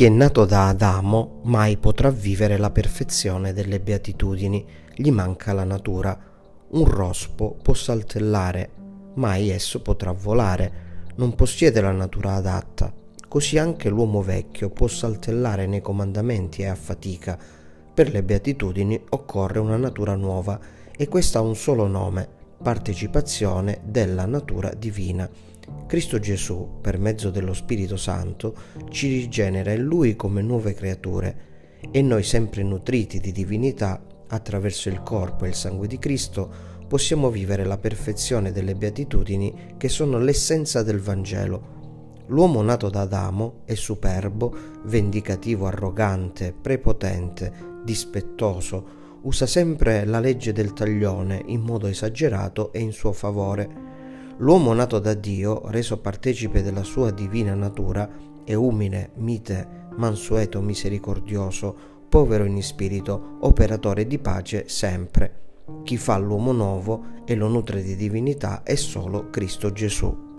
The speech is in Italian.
Chi è nato da Adamo mai potrà vivere la perfezione delle beatitudini, gli manca la natura. Un rospo può saltellare, mai esso potrà volare, non possiede la natura adatta. Così anche l'uomo vecchio può saltellare nei comandamenti e a fatica. Per le beatitudini occorre una natura nuova e questa ha un solo nome, partecipazione della natura divina. Cristo Gesù, per mezzo dello Spirito Santo, ci rigenera in Lui come nuove creature e noi sempre nutriti di divinità attraverso il corpo e il sangue di Cristo possiamo vivere la perfezione delle beatitudini che sono l'essenza del Vangelo. L'uomo nato da Adamo è superbo, vendicativo, arrogante, prepotente, dispettoso, usa sempre la legge del taglione in modo esagerato e in suo favore L'uomo nato da Dio, reso partecipe della sua divina natura, è umile, mite, mansueto, misericordioso, povero in spirito, operatore di pace sempre. Chi fa l'uomo nuovo e lo nutre di divinità è solo Cristo Gesù.